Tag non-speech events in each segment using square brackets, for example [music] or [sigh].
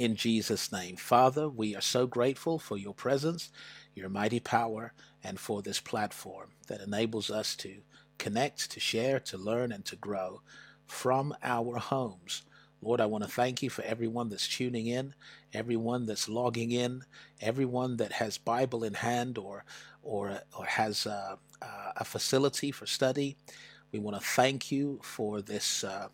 in Jesus' name. Father, we are so grateful for your presence, your mighty power, and for this platform that enables us to connect, to share, to learn, and to grow from our homes. Lord, I want to thank you for everyone that's tuning in, everyone that's logging in, everyone that has Bible in hand or or or has uh, uh, a facility for study. We want to thank you for this uh,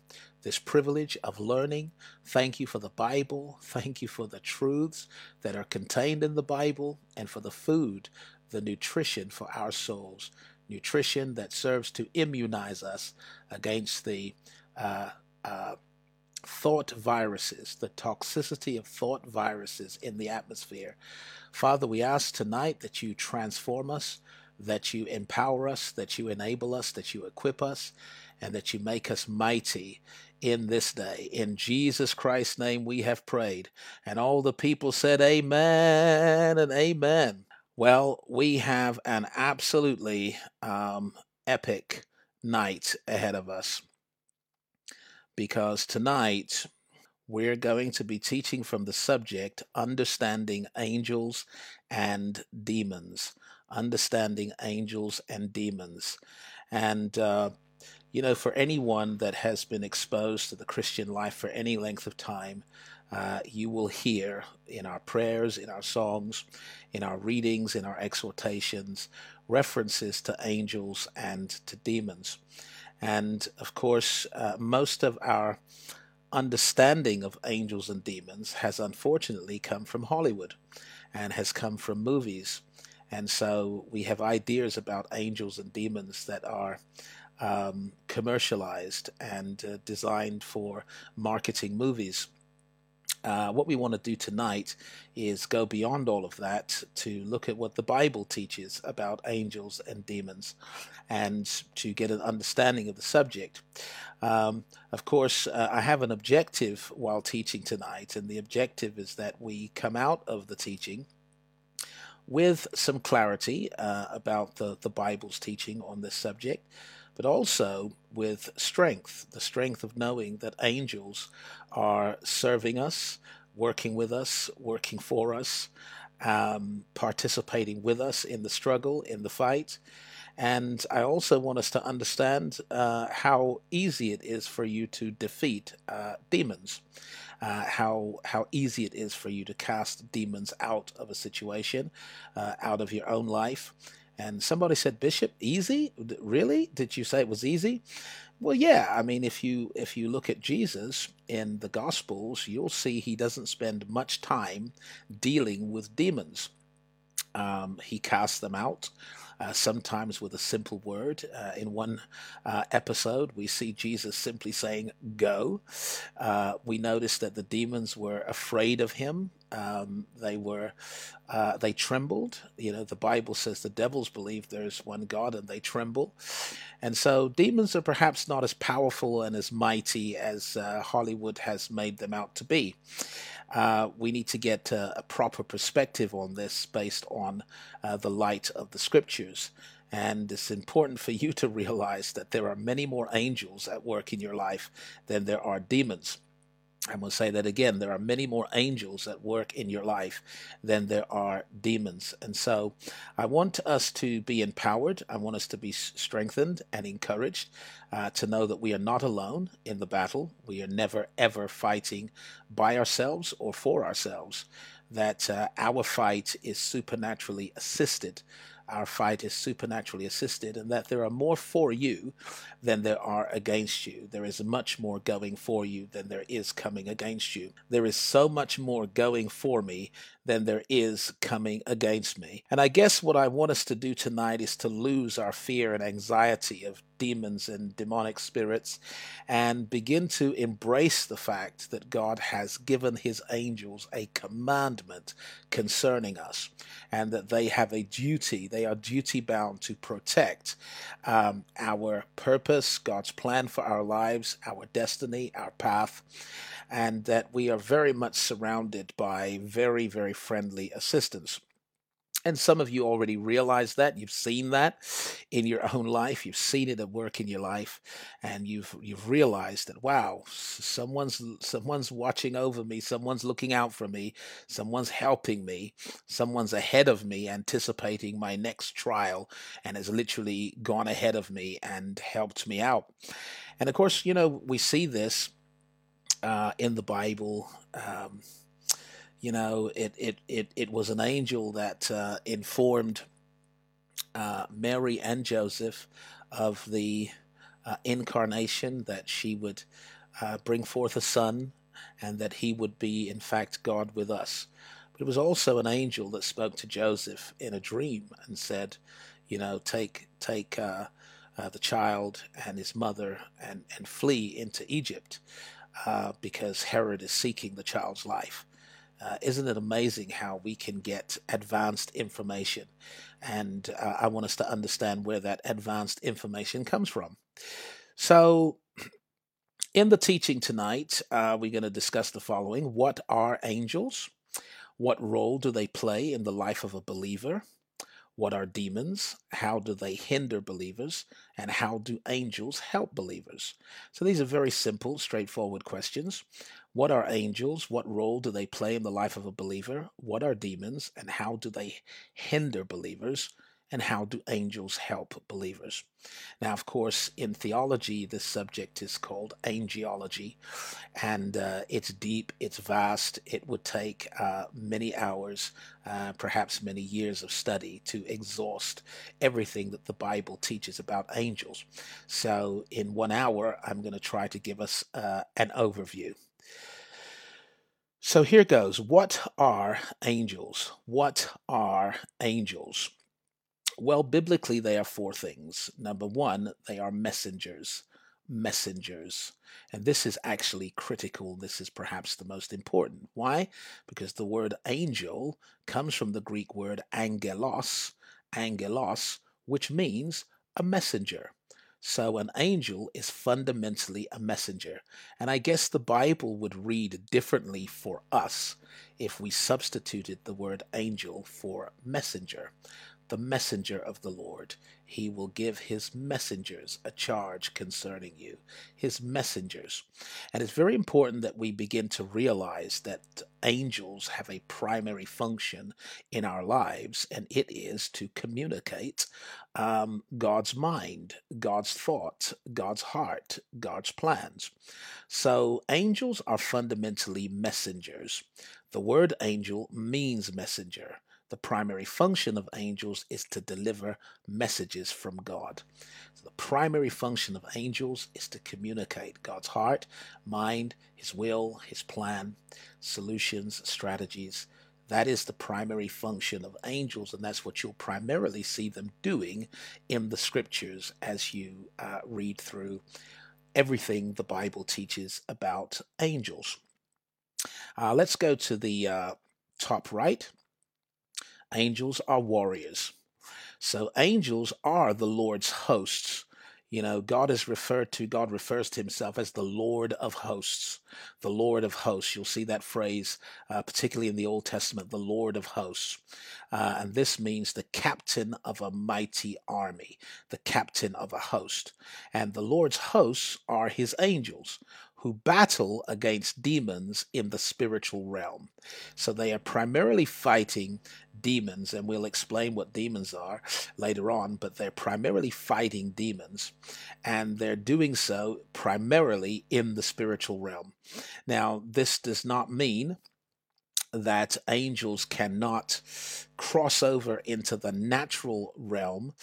this privilege of learning. Thank you for the Bible. Thank you for the truths that are contained in the Bible and for the food, the nutrition for our souls. Nutrition that serves to immunize us against the uh, uh, thought viruses, the toxicity of thought viruses in the atmosphere. Father, we ask tonight that you transform us, that you empower us, that you enable us, that you equip us, and that you make us mighty in this day. In Jesus Christ's name we have prayed. And all the people said, Amen and Amen. Well, we have an absolutely um, epic night ahead of us because tonight we're going to be teaching from the subject Understanding Angels and Demons. Understanding Angels and Demons. And, uh, you know, for anyone that has been exposed to the Christian life for any length of time, uh, you will hear in our prayers, in our songs, in our readings, in our exhortations, references to angels and to demons. And of course, uh, most of our understanding of angels and demons has unfortunately come from Hollywood and has come from movies. And so we have ideas about angels and demons that are um, commercialized and uh, designed for marketing movies. Uh, what we want to do tonight is go beyond all of that to look at what the Bible teaches about angels and demons and to get an understanding of the subject. Um, of course, uh, I have an objective while teaching tonight, and the objective is that we come out of the teaching with some clarity uh, about the, the Bible's teaching on this subject, but also with strength the strength of knowing that angels are serving us, working with us, working for us, um, participating with us in the struggle, in the fight. And I also want us to understand uh, how easy it is for you to defeat uh, demons. Uh, how how easy it is for you to cast demons out of a situation, uh, out of your own life. And somebody said, Bishop, easy? Really? Did you say it was easy? Well, yeah. I mean, if you if you look at Jesus in the Gospels, you'll see he doesn't spend much time dealing with demons. Um, he casts them out, uh, sometimes with a simple word. Uh, in one uh, episode, we see Jesus simply saying, Go. Uh, we notice that the demons were afraid of him. Um, they were, they trembled. You know, the Bible says the devils believe there's one God and they tremble. And so demons are perhaps not as powerful and as mighty as Hollywood has made them out to be uh, we need to get uh, a proper perspective on this based on uh, the light of the scriptures. And it's important for you to realize that there are many more angels at work in your life than there are demons. I'm going to say that again. There are many more angels at work in your life than there are demons. And so I want us to be empowered. I want us to be strengthened and encouraged uh, to know that we are not alone in the battle. We are never, ever fighting by ourselves or for ourselves. That uh, our fight is supernaturally assisted our fight is supernaturally assisted, and that there are more for you than there are against you. There is much more going for you than there is coming against you. There is so much more going for me than there is coming against me. And I guess what I want us to do tonight is to lose our fear and anxiety of demons and demonic spirits and begin to embrace the fact that God has given his angels a commandment concerning us and that they have a duty, they are duty bound to protect um, our purpose, God's plan for our lives, our destiny, our path, and that we are very much surrounded by very, very friendly assistants. And some of you already realize that. You've seen that in your own life. You've seen it at work in your life, and you've you've realized that wow, someone's someone's watching over me. Someone's looking out for me. Someone's helping me. Someone's ahead of me, anticipating my next trial, and has literally gone ahead of me and helped me out. And of course, you know we see this uh, in the Bible. Um, you know, it it it, it was an angel that uh, informed uh, Mary and Joseph of the uh, incarnation that she would uh, bring forth a son, and that he would be, in fact, God with us. But it was also an angel that spoke to Joseph in a dream and said, you know, take take uh, uh, the child and his mother and and flee into Egypt. because Herod is seeking the child's life. Uh, isn't it amazing how we can get advanced information? And uh, I want us to understand where that advanced information comes from. So, in the teaching tonight, uh, we're going to discuss the following What are angels? What role do they play in the life of a believer? What are demons? How do they hinder believers? And how do angels help believers? So these are very simple, straightforward questions. What are angels? What role do they play in the life of a believer? What are demons? And how do they hinder believers? And how do angels help believers? Now, of course, in theology, this subject is called angelology, and uh, it's deep, it's vast. It would take uh, many hours, uh, perhaps many years of study to exhaust everything that the Bible teaches about angels. So, in one hour, I'm going to try to give us uh, an overview. So here goes. What are angels? What are angels? Well, biblically, they are four things. Number one, they are messengers. Messengers. And this is actually critical. This is perhaps the most important. Why? Because the word angel comes from the Greek word angelos, angelos, which means a messenger. So an angel is fundamentally a messenger. And I guess the Bible would read differently for us if we substituted the word angel for messenger the messenger of the Lord. He will give his messengers a charge concerning you. His messengers. And it's very important that we begin to realize that angels have a primary function in our lives, and it is to communicate um, God's mind, God's thoughts, God's heart, God's plans. So angels are fundamentally messengers. The word angel means messenger. The primary function of angels is to deliver messages from God. So the primary function of angels is to communicate God's heart, mind, His will, His plan, solutions, strategies. That is the primary function of angels, and that's what you'll primarily see them doing in the scriptures as you uh, read through everything the Bible teaches about angels. Uh, let's go to the uh, top right. Angels are warriors. So angels are the Lord's hosts. You know, God is referred to, God refers to himself as the Lord of hosts. The Lord of hosts. You'll see that phrase, uh, particularly in the Old Testament, the Lord of hosts. Uh, and this means the captain of a mighty army, the captain of a host. And the Lord's hosts are his angels who battle against demons in the spiritual realm. So they are primarily fighting demons, and we'll explain what demons are later on, but they're primarily fighting demons, and they're doing so primarily in the spiritual realm. Now, this does not mean that angels cannot cross over into the natural realm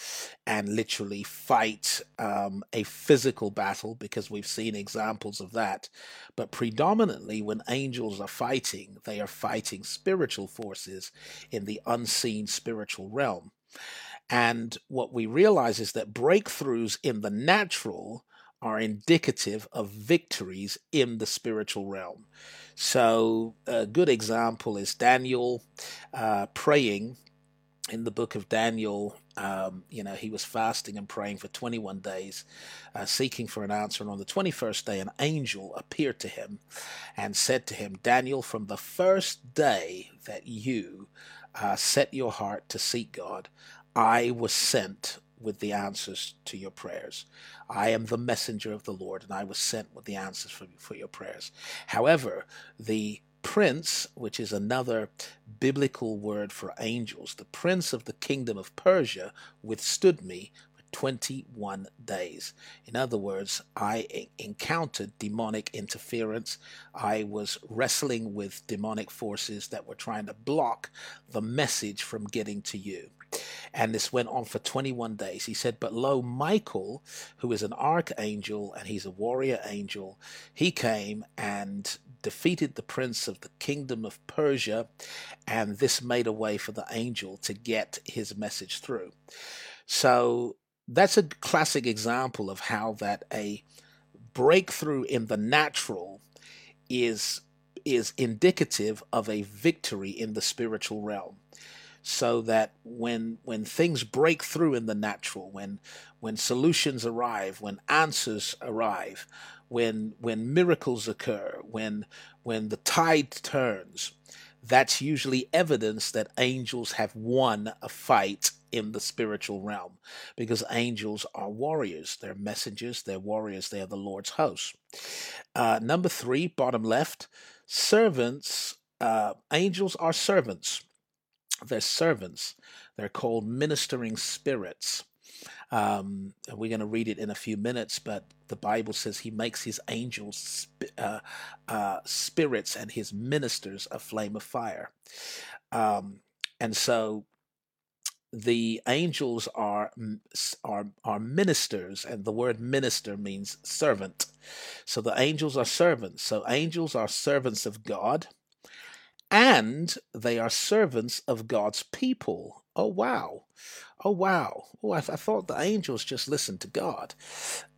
and literally fight um, a physical battle because we've seen examples of that. But predominantly, when angels are fighting, they are fighting spiritual forces in the unseen spiritual realm. And what we realize is that breakthroughs in the natural are indicative of victories in the spiritual realm. So, a good example is Daniel uh, praying in the book of Daniel, um, you know, he was fasting and praying for 21 days, uh, seeking for an answer. And on the 21st day, an angel appeared to him and said to him, Daniel, from the first day that you uh, set your heart to seek God, I was sent with the answers to your prayers. I am the messenger of the Lord, and I was sent with the answers for, for your prayers. However, the prince, which is another biblical word for angels, the prince of the kingdom of Persia withstood me for 21 days. In other words, I encountered demonic interference. I was wrestling with demonic forces that were trying to block the message from getting to you. And this went on for 21 days. He said, But lo, Michael, who is an archangel and he's a warrior angel, he came and defeated the prince of the kingdom of Persia, and this made a way for the angel to get his message through. So that's a classic example of how that a breakthrough in the natural is is indicative of a victory in the spiritual realm so that when when things break through in the natural when when solutions arrive when answers arrive when when miracles occur when when the tide turns that's usually evidence that angels have won a fight in the spiritual realm because angels are warriors. They're messengers. They're warriors. They are the lord's host. Uh, number three bottom left servants uh, angels are servants they're servants. They're called ministering spirits. Um, we're going to read it in a few minutes, but the Bible says he makes his angels uh, uh, spirits and his ministers a flame of fire. Um, and so the angels are are are ministers and the word minister means servant so the angels are servants so angels are servants of god and they are servants of God's people. Oh, wow. Oh, wow. Oh, I, th- I thought the angels just listened to God.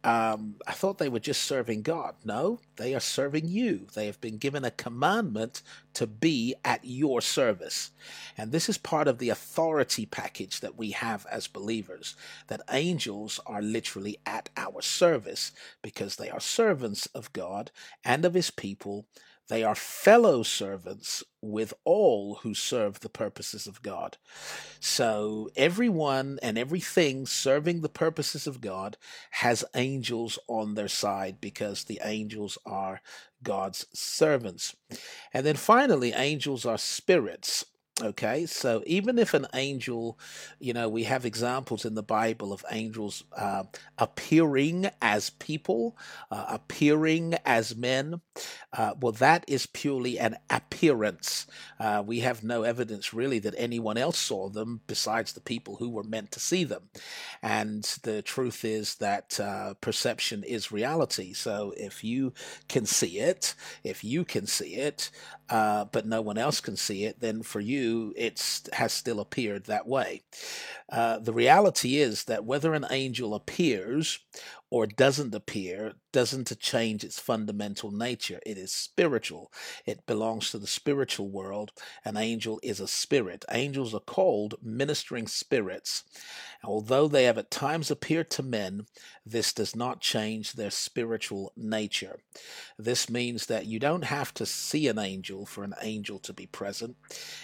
Um, I thought they were just serving God. No, they are serving you. They have been given a commandment to be at your service. And this is part of the authority package that we have as believers that angels are literally at our service because they are servants of God and of his people they are fellow servants with all who serve the purposes of God. So everyone and everything serving the purposes of God has angels on their side because the angels are God's servants. And then finally, angels are spirits. Okay, so even if an angel, you know, we have examples in the Bible of angels uh, appearing as people, uh, appearing as men. Uh, well, that is purely an appearance. Uh, we have no evidence really that anyone else saw them besides the people who were meant to see them. And the truth is that uh, perception is reality. So if you can see it, if you can see it, uh, but no one else can see it, then for you it has still appeared that way. Uh, the reality is that whether an angel appears or doesn't appear doesn't change its fundamental nature. It is spiritual. It belongs to the spiritual world. An angel is a spirit. Angels are called ministering spirits. Although they have at times appeared to men, this does not change their spiritual nature. This means that you don't have to see an angel for an angel to be present.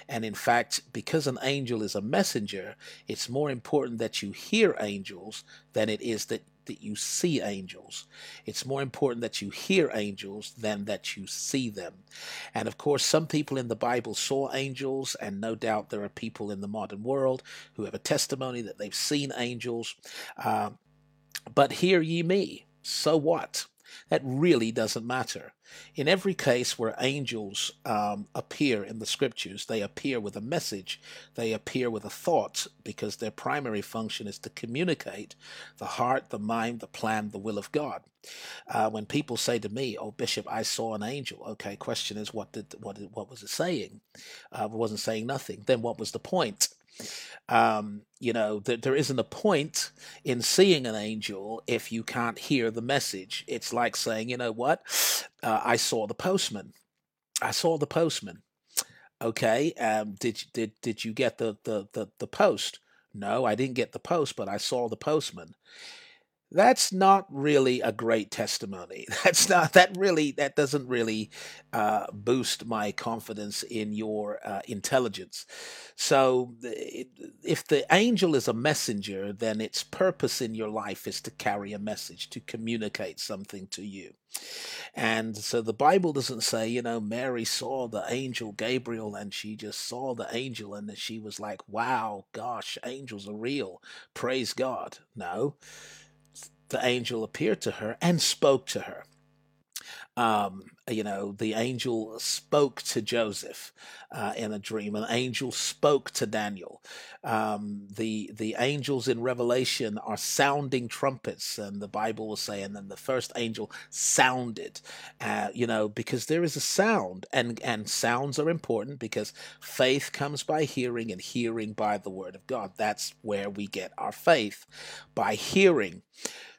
And in fact, because an angel is a messenger, it's more important that you hear angels than it is that that you see angels. It's more important that you hear angels than that you see them. And of course, some people in the Bible saw angels, and no doubt there are people in the modern world who have a testimony that they've seen angels. Uh, but hear ye me. So what? That really doesn't matter. In every case where angels um, appear in the scriptures, they appear with a message, they appear with a thought, because their primary function is to communicate the heart, the mind, the plan, the will of God. Uh, when people say to me, "Oh, Bishop, I saw an angel," okay, question is, what did what what was it saying? Uh, it wasn't saying nothing. Then what was the point? Um, you know, that there isn't a point in seeing an angel if you can't hear the message. It's like saying, you know what, uh, I saw the postman. I saw the postman. Okay, um, did did did you get the, the the the post? No, I didn't get the post, but I saw the postman that's not really a great testimony. [laughs] That's not that really that doesn't really uh, boost my confidence in your uh, intelligence. So, if the angel is a messenger, then its purpose in your life is to carry a message, to communicate something to you. And so the Bible doesn't say, you know, Mary saw the angel Gabriel and she just saw the angel and she was like, wow, gosh, angels are real. Praise God. No the angel appeared to her and spoke to her. Um, you know, the angel spoke to Joseph uh, in a dream. An angel spoke to Daniel. Um, the the angels in Revelation are sounding trumpets, and the Bible will say, and then the first angel sounded. Uh, you know, because there is a sound, and and sounds are important because faith comes by hearing, and hearing by the word of God. That's where we get our faith by hearing.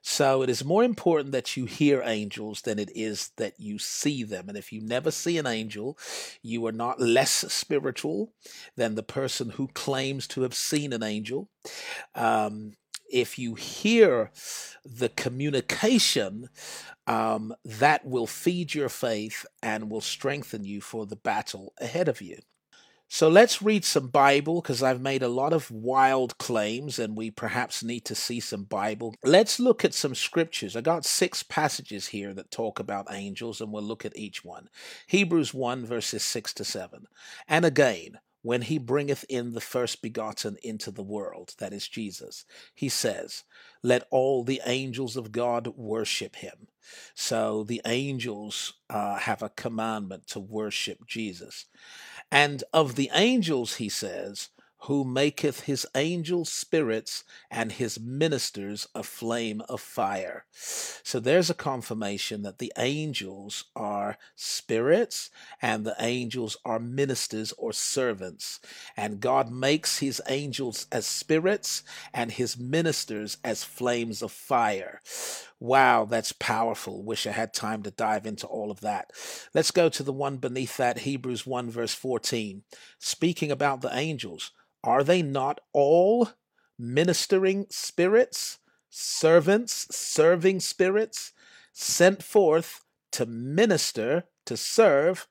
So it is more important that you hear angels than it is that you see them. And if you never see an angel, you are not less spiritual than the person who claims to have seen an angel. Um, if you hear the communication, um, that will feed your faith and will strengthen you for the battle ahead of you. So let's read some Bible because I've made a lot of wild claims and we perhaps need to see some Bible. Let's look at some scriptures. I got six passages here that talk about angels and we'll look at each one. Hebrews 1, verses 6 to 7. And again, when he bringeth in the first begotten into the world, that is Jesus, he says, Let all the angels of God worship him. So the angels uh, have a commandment to worship Jesus. And of the angels, he says, who maketh his angels spirits and his ministers a flame of fire. So there's a confirmation that the angels are spirits and the angels are ministers or servants. And God makes his angels as spirits and his ministers as flames of fire. Wow, that's powerful. Wish I had time to dive into all of that. Let's go to the one beneath that, Hebrews 1, verse 14. Speaking about the angels, are they not all ministering spirits, servants, serving spirits, sent forth to minister, to serve,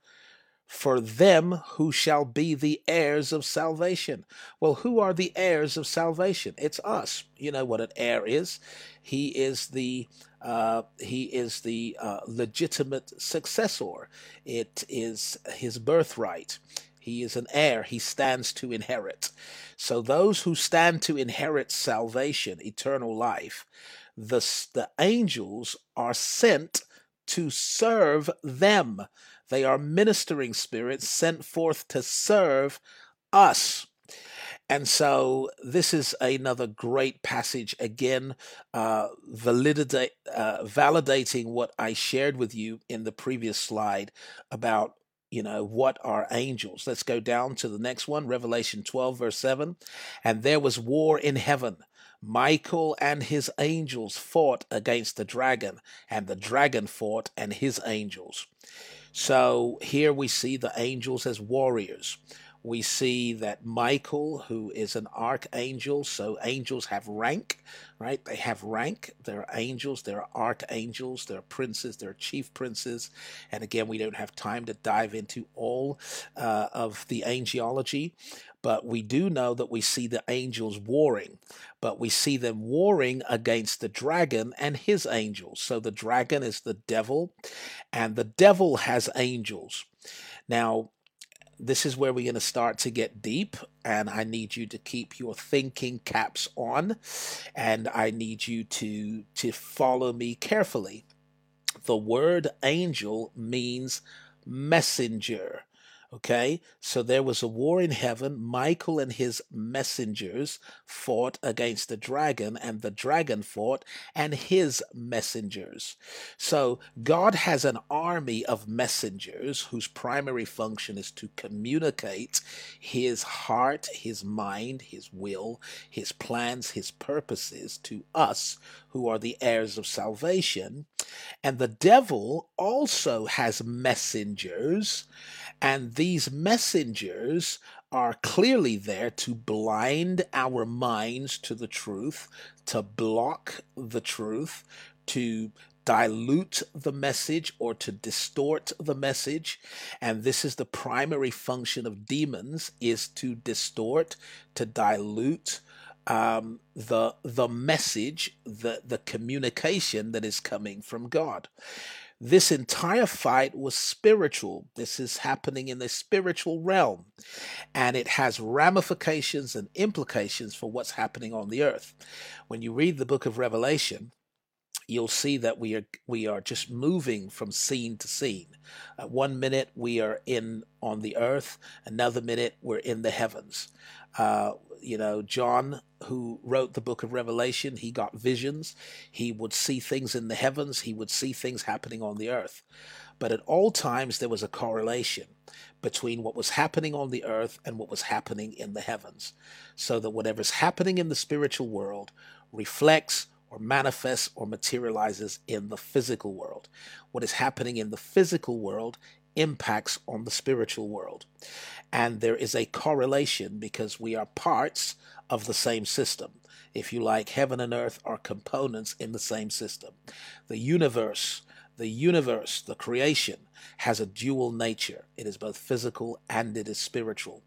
for them who shall be the heirs of salvation. Well, who are the heirs of salvation? It's us. You know what an heir is. He is the uh, he is the uh, legitimate successor. It is his birthright. He is an heir. He stands to inherit. So those who stand to inherit salvation, eternal life, the, the angels are sent to serve them. They are ministering spirits sent forth to serve us. And so this is another great passage, again, uh, validate, uh, validating what I shared with you in the previous slide about you know, what are angels? Let's go down to the next one, Revelation 12, verse 7. And there was war in heaven. Michael and his angels fought against the dragon, and the dragon fought and his angels. So here we see the angels as warriors. We see that Michael, who is an archangel, so angels have rank, right? They have rank. There are angels, there are archangels, there are princes, there are chief princes. And again, we don't have time to dive into all uh, of the angelology, but we do know that we see the angels warring, but we see them warring against the dragon and his angels. So the dragon is the devil, and the devil has angels. Now, this is where we're going to start to get deep and i need you to keep your thinking caps on and i need you to to follow me carefully. The word angel means messenger Okay, so there was a war in heaven. Michael and his messengers fought against the dragon, and the dragon fought and his messengers. So God has an army of messengers whose primary function is to communicate his heart, his mind, his will, his plans, his purposes to us who are the heirs of salvation. And the devil also has messengers and these messengers are clearly there to blind our minds to the truth, to block the truth, to dilute the message or to distort the message. And this is the primary function of demons is to distort to dilute um, the the message the the communication that is coming from god this entire fight was spiritual. This is happening in the spiritual realm, and it has ramifications and implications for what's happening on the earth. When you read the book of Revelation, you'll see that we are we are just moving from scene to scene. Uh, one minute we are in on the earth, another minute we're in the heavens. Uh, you know, John, who wrote the book of Revelation, he got visions. He would see things in the heavens, he would see things happening on the earth. But at all times, there was a correlation between what was happening on the earth and what was happening in the heavens. So that whatever's happening in the spiritual world reflects or manifests or materializes in the physical world. What is happening in the physical world impacts on the spiritual world. And there is a correlation because we are parts of the same system. If you like, heaven and earth are components in the same system. The universe the universe, the creation, has a dual nature. It is both physical and it is spiritual.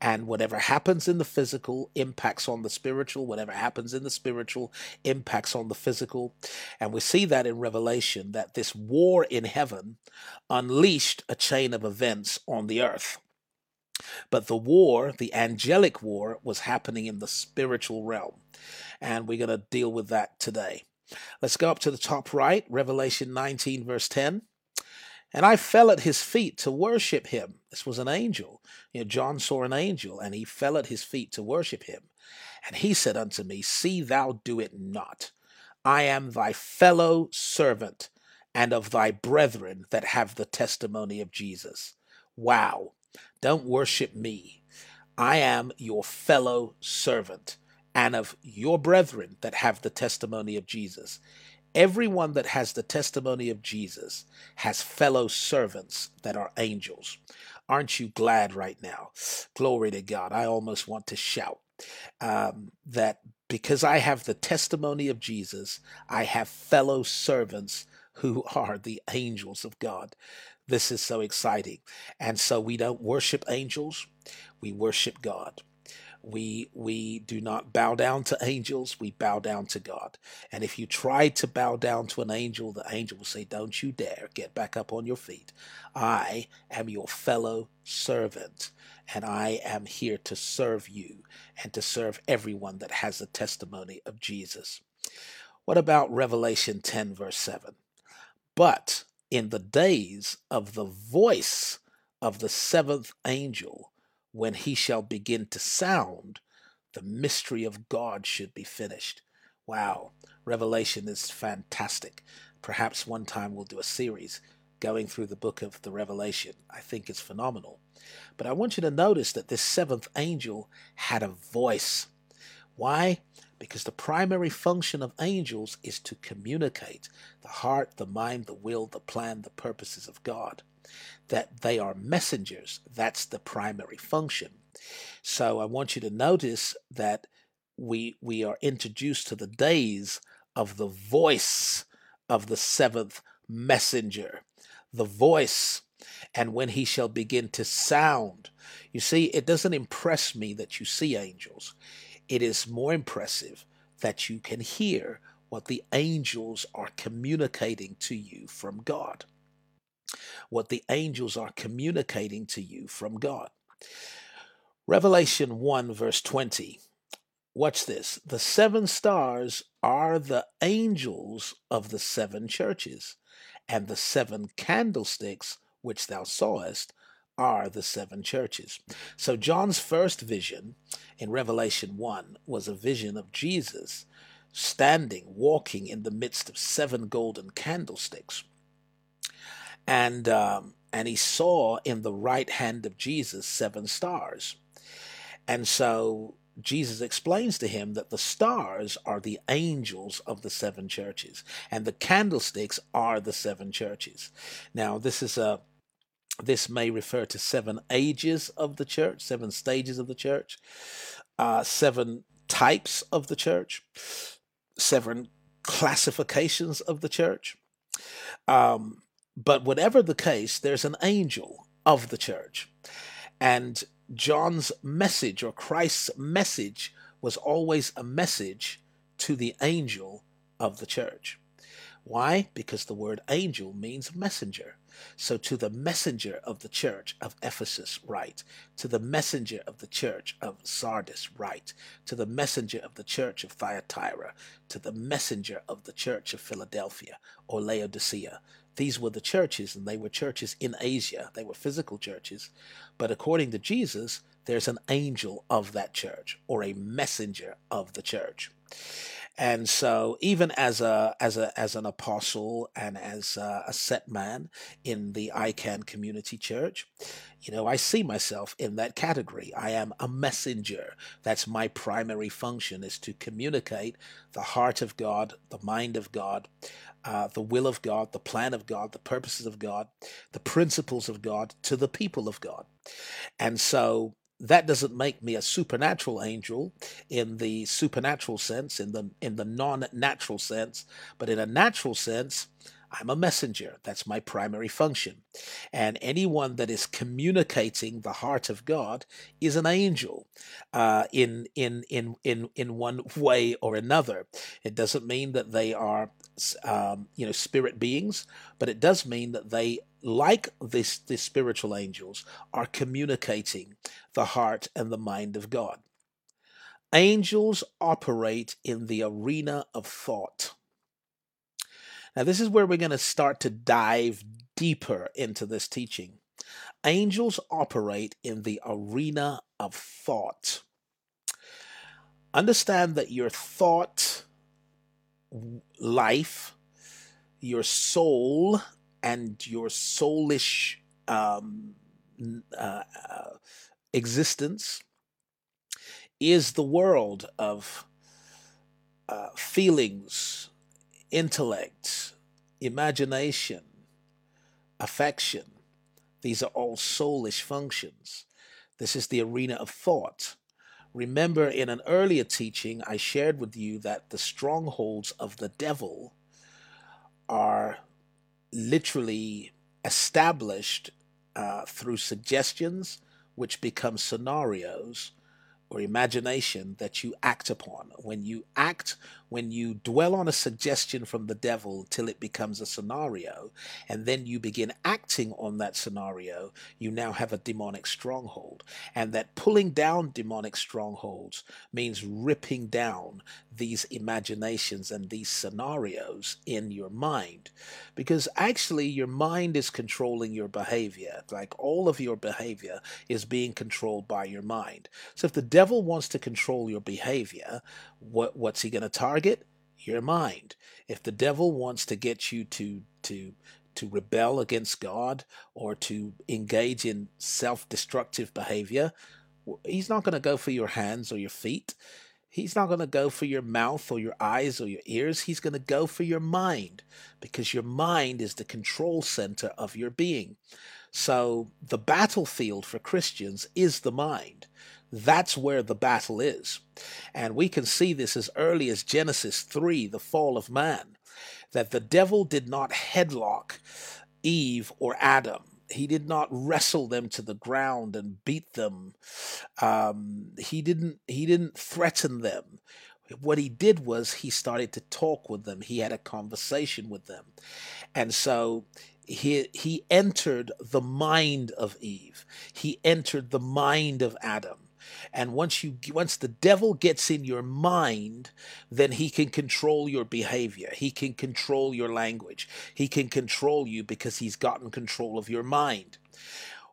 And whatever happens in the physical impacts on the spiritual. Whatever happens in the spiritual impacts on the physical. And we see that in Revelation that this war in heaven unleashed a chain of events on the earth. But the war, the angelic war, was happening in the spiritual realm. And we're going to deal with that today. Let's go up to the top right, Revelation 19, verse 10. And I fell at his feet to worship him. This was an angel. You know, John saw an angel, and he fell at his feet to worship him. And he said unto me, See thou do it not. I am thy fellow servant and of thy brethren that have the testimony of Jesus. Wow. Don't worship me. I am your fellow servant and of your brethren that have the testimony of Jesus. Everyone that has the testimony of Jesus has fellow servants that are angels. Aren't you glad right now? Glory to God. I almost want to shout um, that because I have the testimony of Jesus, I have fellow servants who [laughs] are the angels of God. This is so exciting. And so we don't worship angels, we worship God we we do not bow down to angels we bow down to god. And if you try to bow down to an angel the angel will say don't you dare get back up on your feet. I am your fellow servant and i am here to serve you and to serve everyone that has the testimony of jesus. What about revelation 10 verse 7 but in the days of the voice of the seventh angel when he shall begin to sound, the mystery of God should be finished. Wow, Revelation is fantastic. Perhaps one time we'll do a series going through the book of the Revelation. I think it's phenomenal. But I want you to notice that this seventh angel had a voice. Why? Because the primary function of angels is to communicate the heart, the mind, the will, the plan, the purposes of God that they are messengers. That's the primary function. So I want you to notice that we we are introduced to the days of the voice of the seventh messenger. The voice and when he shall begin to sound. You see, it doesn't impress me that you see angels. It is more impressive that you can hear what the angels are communicating to you from God what the angels are communicating to you from God. Revelation 1, verse 20. Watch this. The seven stars are the angels of the seven churches, and the seven candlesticks which thou sawest are the seven churches. So John's first vision in Revelation 1 was a vision of Jesus standing, walking in the midst of seven golden candlesticks. And, um, and he saw in the right hand of Jesus seven stars. And so Jesus explains to him that the stars are the angels of the seven churches, and the candlesticks are the seven churches. Now, this is a this may refer to seven ages of the church, seven stages of the church, uh, seven types of the church, seven classifications of the church. Um, but whatever the case, there's an angel of the church. And John's message or Christ's message was always a message to the angel of the church. Why? Because the word angel means messenger. So to the messenger of the church of Ephesus, write. To the messenger of the church of Sardis, write. To the messenger of the church of Thyatira. To the messenger of the church of Philadelphia or Laodicea. These were the churches, and they were churches in Asia. They were physical churches. But according to Jesus, there's an angel of that church or a messenger of the church. And so, even as a as a as an apostle and as a, a set man in the iCan Community Church, you know, I see myself in that category. I am a messenger. That's my primary function: is to communicate the heart of God, the mind of God, uh, the will of God, the plan of God, the purposes of God, the principles of God to the people of God. And so that doesn't make me a supernatural angel in the supernatural sense, in the in the non-natural sense, but in a natural sense, I'm a messenger. That's my primary function. And anyone that is communicating the heart of God is an angel uh, in, in, in, in, in one way or another. It doesn't mean that they are, um, you know, spirit beings, but it does mean that they, like this, the spiritual angels, are communicating the heart and the mind of God. Angels operate in the arena of thought. Now, this is where we're going to start to dive deeper into this teaching. Angels operate in the arena of thought. Understand that your thought life, your soul, and your soulish um, uh, existence is the world of uh, feelings, intellect, imagination, affection. These are all soulish functions. This is the arena of thought. Remember, in an earlier teaching, I shared with you that the strongholds of the devil are literally established uh, through suggestions, which become scenarios, or imagination that you act upon. When you act, when you dwell on a suggestion from the devil till it becomes a scenario, and then you begin acting on that scenario, you now have a demonic stronghold. And that pulling down demonic strongholds means ripping down these imaginations and these scenarios in your mind. Because actually, your mind is controlling your behavior. Like all of your behavior is being controlled by your mind. So if the devil wants to control your behavior, what, what's he going to target? Your mind. If the devil wants to get you to to to rebel against God or to engage in self-destructive behavior, he's not going to go for your hands or your feet. He's not going to go for your mouth or your eyes or your ears. He's going to go for your mind because your mind is the control center of your being. So the battlefield for Christians is the mind. That's where the battle is. And we can see this as early as Genesis 3, the fall of man, that the devil did not headlock Eve or Adam. He did not wrestle them to the ground and beat them. Um, he didn't. He didn't threaten them. What he did was he started to talk with them. He had a conversation with them, and so he he entered the mind of Eve. He entered the mind of Adam. And once you once the devil gets in your mind, then he can control your behavior. He can control your language. He can control you because he's gotten control of your mind.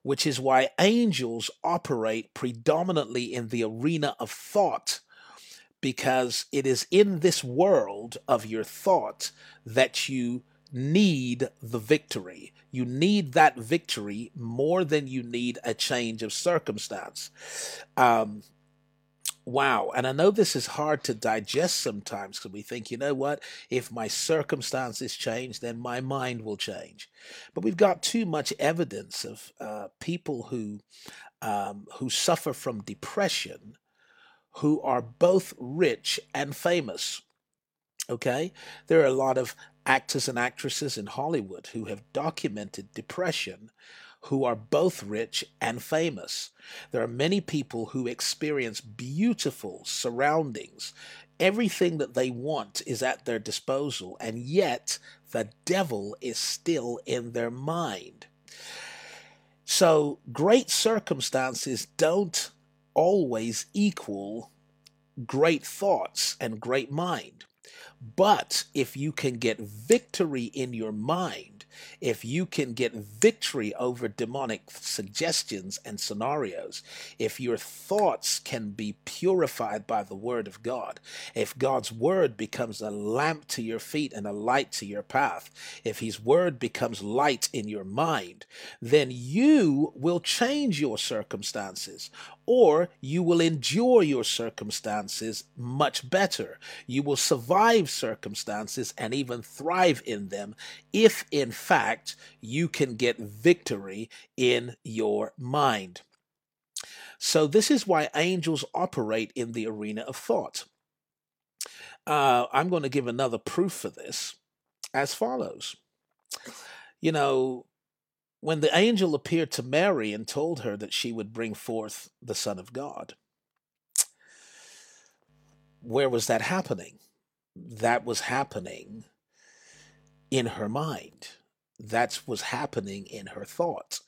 which is why angels operate predominantly in the arena of thought, because it is in this world of your thought that you need the victory. You need that victory more than you need a change of circumstance. Um, wow. And I know this is hard to digest sometimes because we think, you know what? If my circumstances change, then my mind will change. But we've got too much evidence of uh, people who um, who suffer from depression, who are both rich and famous. Okay, there are a lot of actors and actresses in Hollywood who have documented depression who are both rich and famous. There are many people who experience beautiful surroundings. Everything that they want is at their disposal, and yet the devil is still in their mind. So, great circumstances don't always equal great thoughts and great mind. But if you can get victory in your mind, if you can get victory over demonic suggestions and scenarios, if your thoughts can be purified by the Word of God, if God's Word becomes a lamp to your feet and a light to your path, if His Word becomes light in your mind, then you will change your circumstances or you will endure your circumstances much better. You will survive circumstances and even thrive in them if, in fact, you can get victory in your mind. So, this is why angels operate in the arena of thought. Uh, I'm going to give another proof for this as follows. You know, when the angel appeared to Mary and told her that she would bring forth the Son of God, where was that happening? That was happening in her mind. That was happening in her thoughts.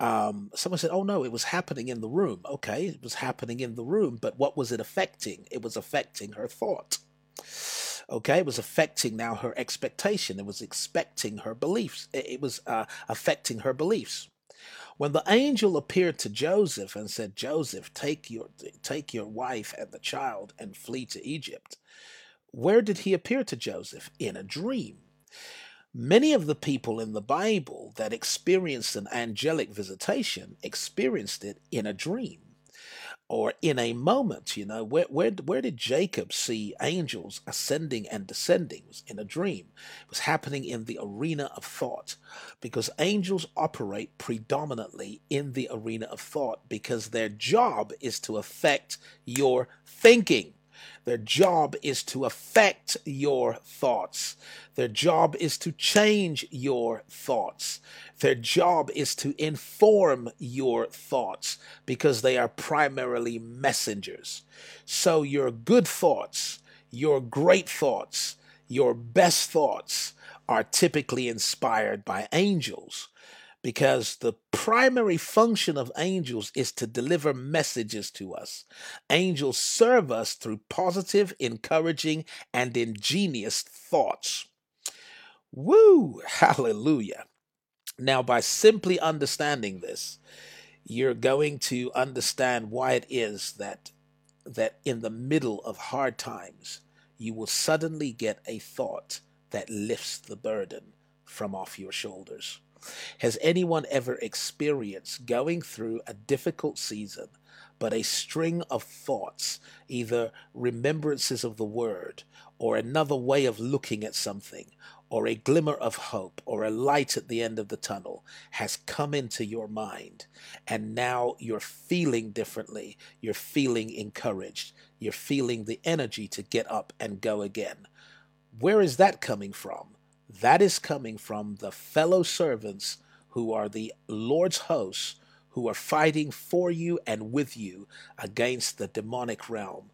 Um, someone said, Oh no, it was happening in the room. Okay, it was happening in the room, but what was it affecting? It was affecting her thought. Okay, it was affecting now her expectation. It was expecting her beliefs. It was uh, affecting her beliefs. When the angel appeared to Joseph and said, "Joseph, take your take your wife and the child and flee to Egypt," where did he appear to Joseph? In a dream. Many of the people in the Bible that experienced an angelic visitation experienced it in a dream or in a moment, you know, where, where, where did Jacob see angels ascending and descending? It was in a dream. It was happening in the arena of thought because angels operate predominantly in the arena of thought because their job is to affect your thinking. Their job is to affect your thoughts. Their job is to change your thoughts. Their job is to inform your thoughts because they are primarily messengers. So, your good thoughts, your great thoughts, your best thoughts are typically inspired by angels because the primary function of angels is to deliver messages to us. Angels serve us through positive, encouraging, and ingenious thoughts. Woo! [laughs] Hallelujah. Now, by simply understanding this, you're going to understand why it is that that in the middle of hard times you will suddenly get a thought that lifts the burden from off your shoulders. Has anyone ever experienced going through a difficult season, but a string of thoughts, either remembrances of the word, or another way of looking at something, or a glimmer of hope, or a light at the end of the tunnel has come into your mind, and now you're feeling differently, you're feeling encouraged, you're feeling the energy to get up and go again. Where is that coming from? That is coming from the fellow servants who are the Lord's hosts who are fighting for you and with you against the demonic realm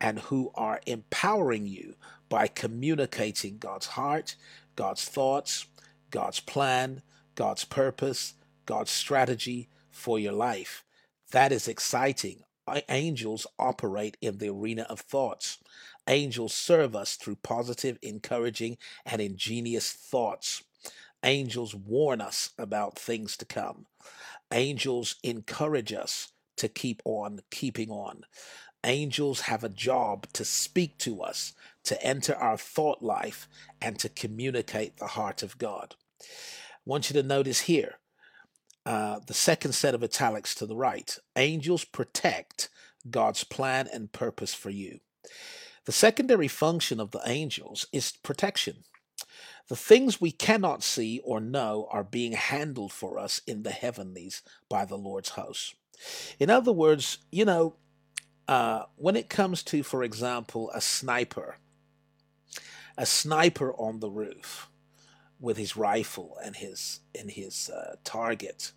and who are empowering you by communicating God's heart, God's thoughts, God's plan, God's purpose, God's strategy for your life. That is exciting. Angels operate in the arena of thoughts. Angels serve us through positive, encouraging, and ingenious thoughts. Angels warn us about things to come. Angels encourage us to keep on keeping on. Angels have a job to speak to us, to enter our thought life, and to communicate the heart of God. I want you to notice here uh, the second set of italics to the right. Angels protect God's plan and purpose for you. The secondary function of the angels is protection. The things we cannot see or know are being handled for us in the heavenlies by the Lord's host. In other words, you know, uh, when it comes to, for example, a sniper, a sniper on the roof with his rifle and his and his uh, target,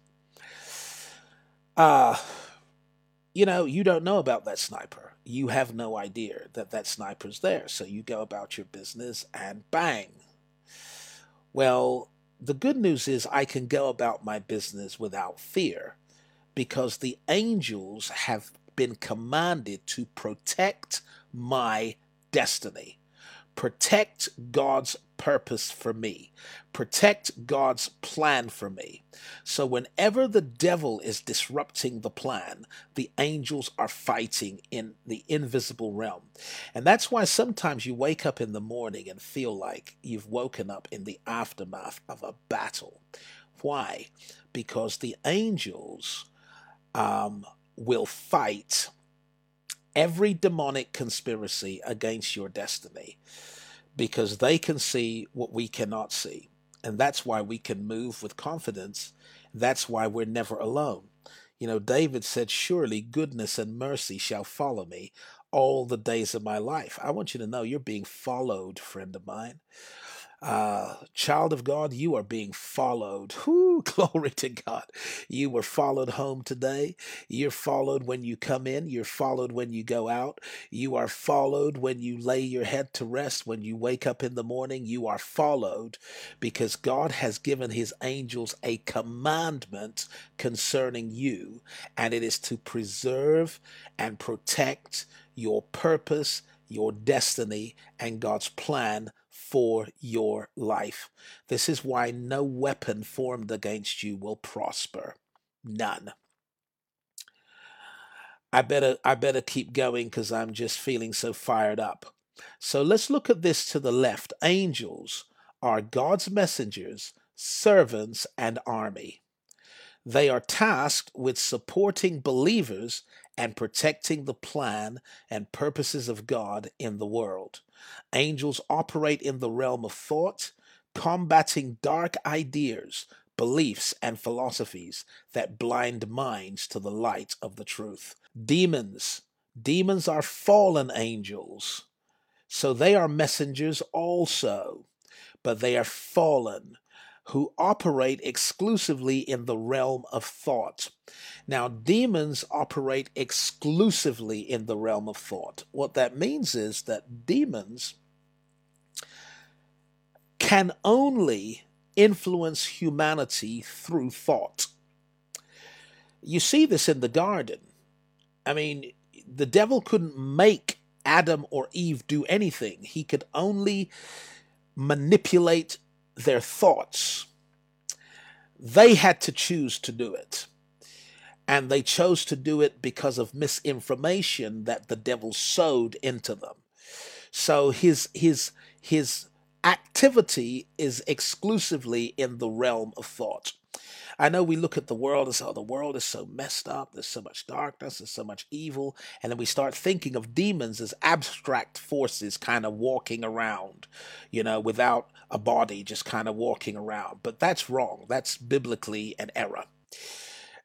uh, you know, you don't know about that sniper. You have no idea that that sniper's there. So you go about your business and bang. Well, the good news is I can go about my business without fear because the angels have been commanded to protect my destiny, protect God's purpose for me, protect God's plan for me. So, whenever the devil is disrupting the plan, the angels are fighting in the invisible realm. And that's why sometimes you wake up in the morning and feel like you've woken up in the aftermath of a battle. Why? Because the angels um, will fight every demonic conspiracy against your destiny because they can see what we cannot see. And that's why we can move with confidence. That's why we're never alone. You know, David said, Surely goodness and mercy shall follow me all the days of my life. I want you to know you're being followed, friend of mine. Uh, child of God, you are being followed. [laughs] Whoo, glory to God. You were followed home today. You're followed when you come in. You're followed when you go out. You are followed when you lay your head to rest. When you wake up in the morning, you are followed because God has given his angels a commandment concerning you, and it is to preserve and protect your purpose, your destiny, and God's plan for your life. This is why no weapon formed against you will prosper. None. I better I better keep going because I'm just feeling so fired up. So let's look at this to the left. Angels are God's messengers, servants, and army. They are tasked with supporting believers and protecting the plan and purposes of God in the world. Angels operate in the realm of thought, combating dark ideas, beliefs, and philosophies that blind minds to the light of the truth. Demons. Demons are fallen angels. So they are messengers also, but they are fallen who operate exclusively in the realm of thought. Now, demons operate exclusively in the realm of thought. What that means is that demons can only influence humanity through thought. You see this in the garden. I mean, the devil couldn't make Adam or Eve do anything, he could only manipulate their thoughts. They had to choose to do it. And they chose to do it because of misinformation that the devil sowed into them. So his his his activity is exclusively in the realm of thought. I know we look at the world and say, oh, the world is so messed up. There's so much darkness. There's so much evil. And then we start thinking of demons as abstract forces kind of walking around, you know, without a body, just kind of walking around. But that's wrong. That's biblically an error.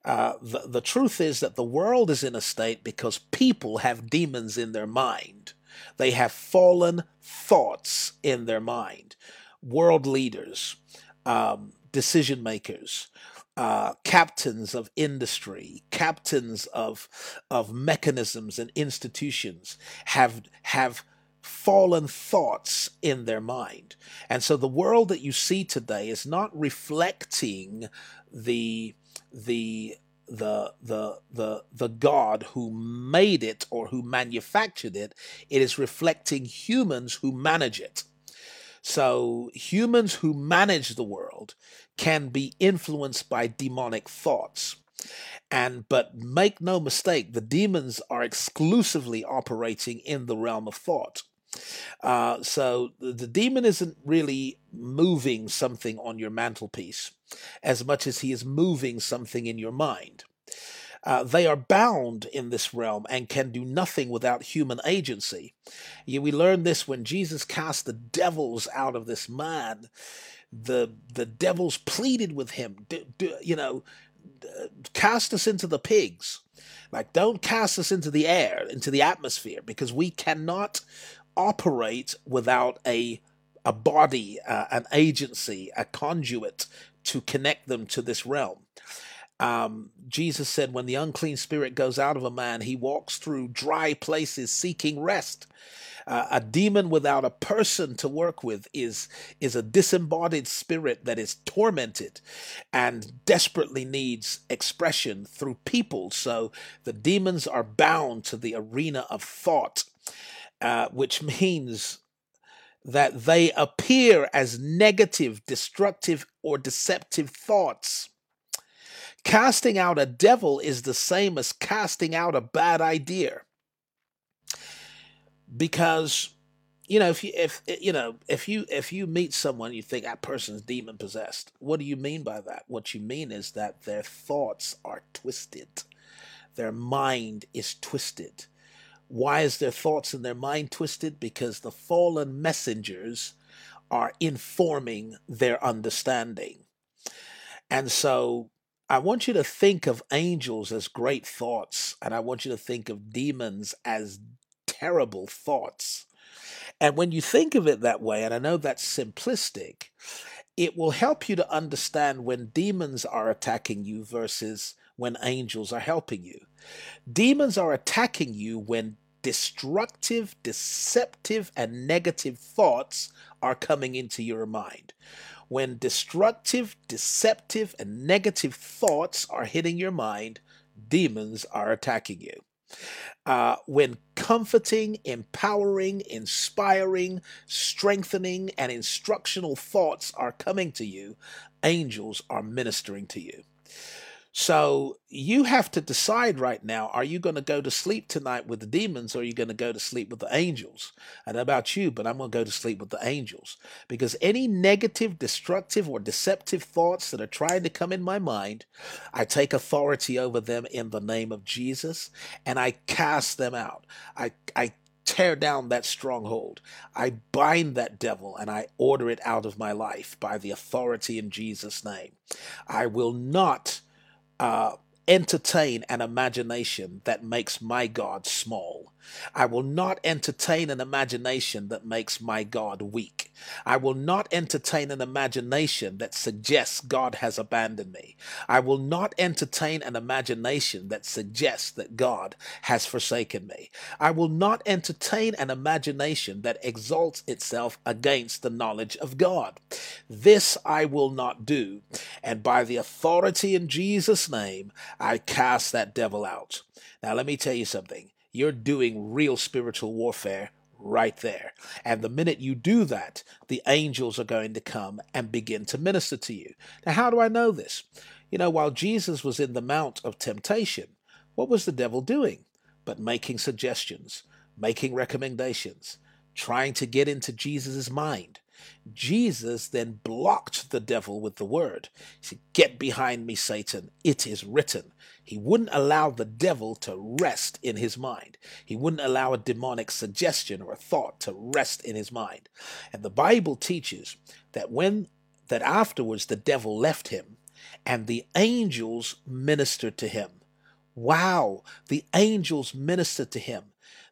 Uh, the, the truth is that the world is in a state because people have demons in their mind. They have fallen thoughts in their mind. World leaders, um, decision makers, uh, captains of industry, captains of of mechanisms and institutions have have fallen thoughts in their mind, and so the world that you see today is not reflecting the the the the the the God who made it or who manufactured it. It is reflecting humans who manage it. So humans who manage the world can be influenced by demonic thoughts. And but make no mistake, the demons are exclusively operating in the realm of thought. Uh, so the, the demon isn't really moving something on your mantelpiece as much as he is moving something in your mind. Uh, they are bound in this realm and can do nothing without human agency. Yeah, we learn this when Jesus cast the devils out of this man. The the devils pleaded with him, you know, cast us into the pigs. Like, don't cast us into the air, into the atmosphere, because we cannot operate without a a body, uh, an agency, a conduit to connect them to this realm. Um, Jesus said, when the unclean spirit goes out of a man, he walks through dry places seeking rest. Uh, a demon without a person to work with is is a disembodied spirit that is tormented and desperately needs expression through people. So the demons are bound to the arena of thought, uh, which means that they appear as negative, destructive, or deceptive thoughts. Casting out a devil is the same as casting out a bad idea. Because you know if you if eh, you know if you if you meet someone you think that person's demon possessed what do you mean by that? What you mean is that their thoughts are twisted. Their mind is twisted. Why is their thoughts and their mind twisted? Because the fallen messengers are informing their understanding. And so I want you to think of angels as great thoughts, and I want you to think of demons as terrible thoughts. And when you think of it that way, and I know that's simplistic, it will help you to understand when demons are attacking you versus when angels are helping you. Demons are attacking you when destructive, deceptive, and negative thoughts are coming into your mind when destructive, deceptive, and negative thoughts are hitting your mind, demons are attacking you. Uh, when comforting, empowering, inspiring, strengthening, and instructional thoughts are coming to you, angels are ministering to you. So you have to decide right now are you going to go to sleep tonight with the demons or are you going to go to sleep with the angels? I don't know about you, but I'm going to go to sleep with the angels because any negative, destructive, or deceptive thoughts that are trying to come in my mind, I take authority over them in the name of Jesus and I cast them out. I, I tear down that stronghold. I bind that devil and I order it out of my life by the authority in Jesus' name. I will not uh, entertain an imagination that makes my God small. I will not entertain an imagination that makes my God weak. I will not entertain an imagination that suggests God has abandoned me. I will not entertain an imagination that suggests that God has forsaken me. I will not entertain an imagination that exalts itself against the knowledge of God. This I will not do. And by the authority in Jesus' name, I cast that devil out. Now, let me tell you something you're doing real spiritual warfare right there. And the minute you do that, the angels are going to come and begin to minister to you. Now, how do I know this? You know, while Jesus was in the Mount of Temptation, what was the devil doing? But making suggestions, making recommendations, trying to get into Jesus' mind. Jesus then blocked the devil with the word. He said, Get behind me, Satan. It is written. He wouldn't allow the devil to rest in his mind. He wouldn't allow a demonic suggestion or a thought to rest in his mind. And the Bible teaches that when that afterwards the devil left him and the angels ministered to him. Wow, the angels ministered to him.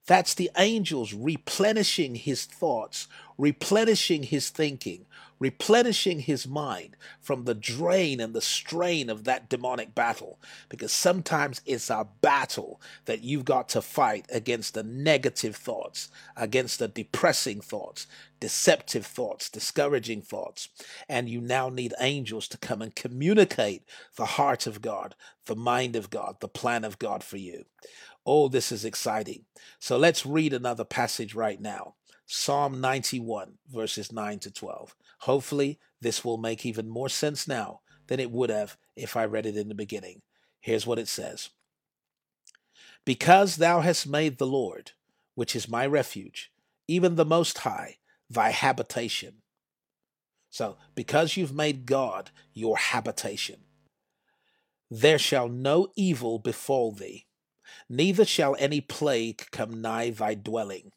That's the angels replenishing his thoughts, replenishing his thinking, replenishing his mind from the drain and the strain of that demonic battle. Because sometimes it's a battle that you've got to fight against the negative thoughts, against the depressing thoughts, deceptive thoughts, discouraging thoughts. And you now need angels to come and communicate the heart of God, the mind of God, the plan of God for you. Oh, this is exciting. So let's read another passage right now Psalm 91, verses 9 to 12. Hopefully, this will make even more sense now than it would have if I read it in the beginning. Here's what it says Because thou hast made the Lord, which is my refuge, even the Most High, thy habitation. So, because you've made God your habitation, there shall no evil befall thee, neither shall any plague come nigh thy dwelling.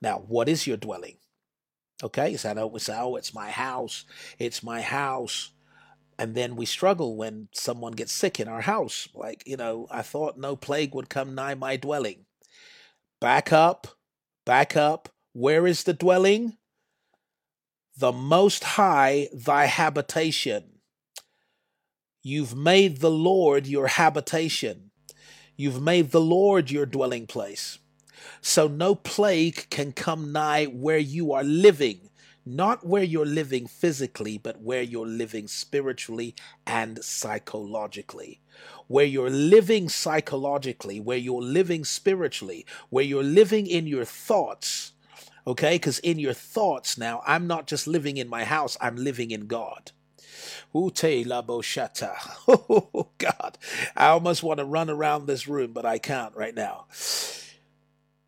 Now, what is your dwelling? Okay, oh, we say, oh, it's my house, it's my house. And then we struggle when someone gets sick in our house. Like, you know, I thought no plague would come nigh my dwelling. Back up, back up. Where is the dwelling? The Most High, thy habitation. You've made the Lord your habitation. You've made the Lord your dwelling place. So no plague can come nigh where you are living, not where you're living physically, but where you're living spiritually and psychologically. Where you're living psychologically, where you're living spiritually, where you're living in your thoughts. Okay, because in your thoughts now, I'm not just living in my house, I'm living in God. Ute la boshata. [laughs] Oh, God. I almost want to run around this room, but I can't right now.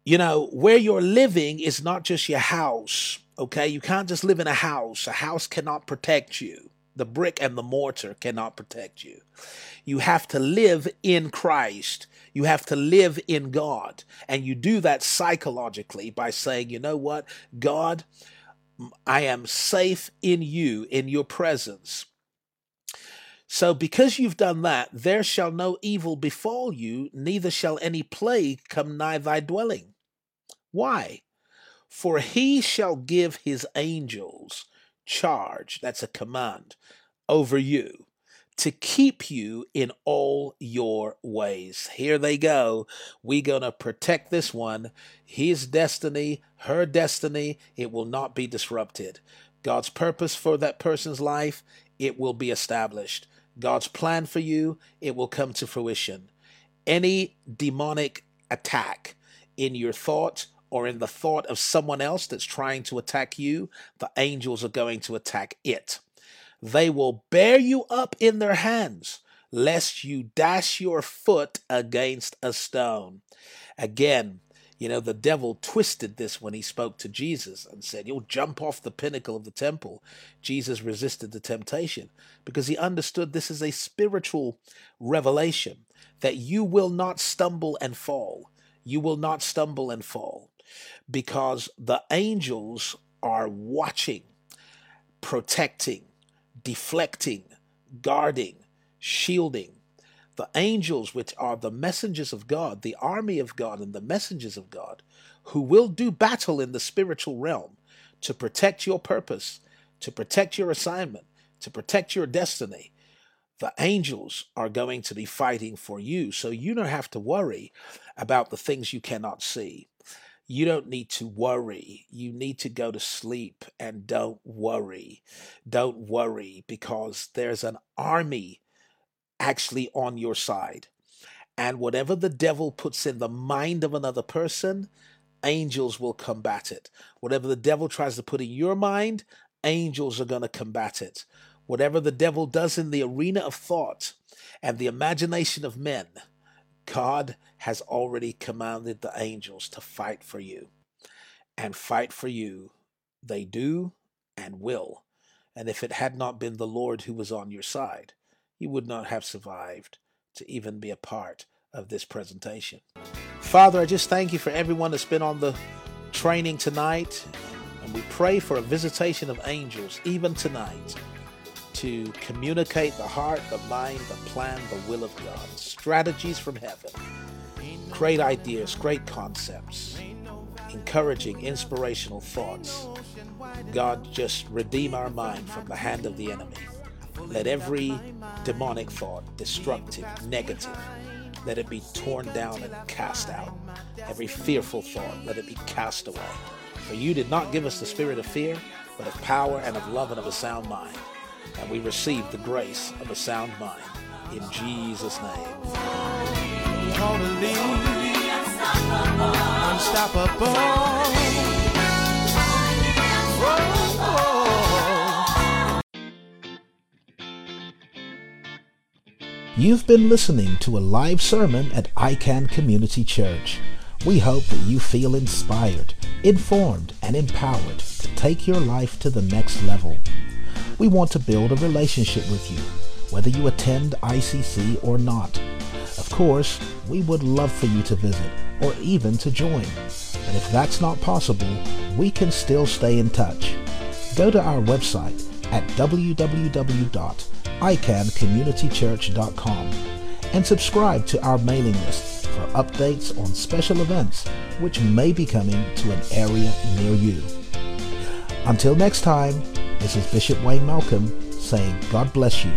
You know, where you're living is not just your house, okay? You can't just live in a house. A house cannot protect you. The brick and the mortar cannot protect you. You have to live in Christ. You have to live in God. And you do that psychologically by saying, you know what? God, I am safe in you, in your presence. So, because you've done that, there shall no evil befall you, neither shall any plague come nigh thy dwelling. Why? For he shall give his angels charge, that's a command, over you to keep you in all your ways. Here they go. We're going to protect this one. His destiny, her destiny, it will not be disrupted. God's purpose for that person's life, it will be established. God's plan for you, it will come to fruition. Any demonic attack in your thoughts or in the thought of someone else that's trying to attack you, the angels are going to attack it. They will bear you up in their hands, lest you dash your foot against a stone. Again, you know, the devil twisted this when he spoke to Jesus and said, You'll jump off the pinnacle of the temple. Jesus resisted the temptation because he understood this is a spiritual revelation that you will not stumble and fall. You will not stumble and fall because the angels are watching, protecting, deflecting, guarding, shielding. The angels, which are the messengers of God, the army of God, and the messengers of God, who will do battle in the spiritual realm to protect your purpose, to protect your assignment, to protect your destiny. The angels are going to be fighting for you, so you don't have to worry about the things you cannot see you don't need to worry. You need to go to sleep and don't worry. Don't worry because there's an army actually on your side. And whatever the devil puts in the mind of another person, angels will combat it. Whatever the devil tries to put in your mind, angels are going to combat it. Whatever the devil does in the arena of thought and the imagination of men, God has already commanded the angels to fight for you. And fight for you. They do and will. And if it had not been the Lord who was on your side, you would not have survived to even be a part of this presentation. Father, I just thank you for everyone that's been on the training tonight. And we pray for a visitation of angels even tonight to communicate the heart, the mind, the plan, the will of God. Strategies from heaven. Great ideas, great concepts, encouraging, inspirational thoughts. God, just redeem our mind from the hand of the enemy. Let every demonic thought, destructive, negative, let it be torn down and cast out. Every fearful thought, let it be cast away. For you did not give us the spirit of fear, but of power and of love and of a sound mind and we receive the grace of a sound mind. In Jesus' name. You've been listening to a live sermon at iCan Community Church. We hope that you feel inspired, informed, and empowered to take your life to the next level. We want to build a relationship with you, whether you attend ICC or not. Of course, we would love for you to visit or even to join. But if that's not possible, we can still stay in touch. Go to our website at www.icancommunitychurch.com and subscribe to our mailing list for updates on special events which may be coming to an area near you. Until next time, this is Bishop Wayne Malcolm saying God bless you.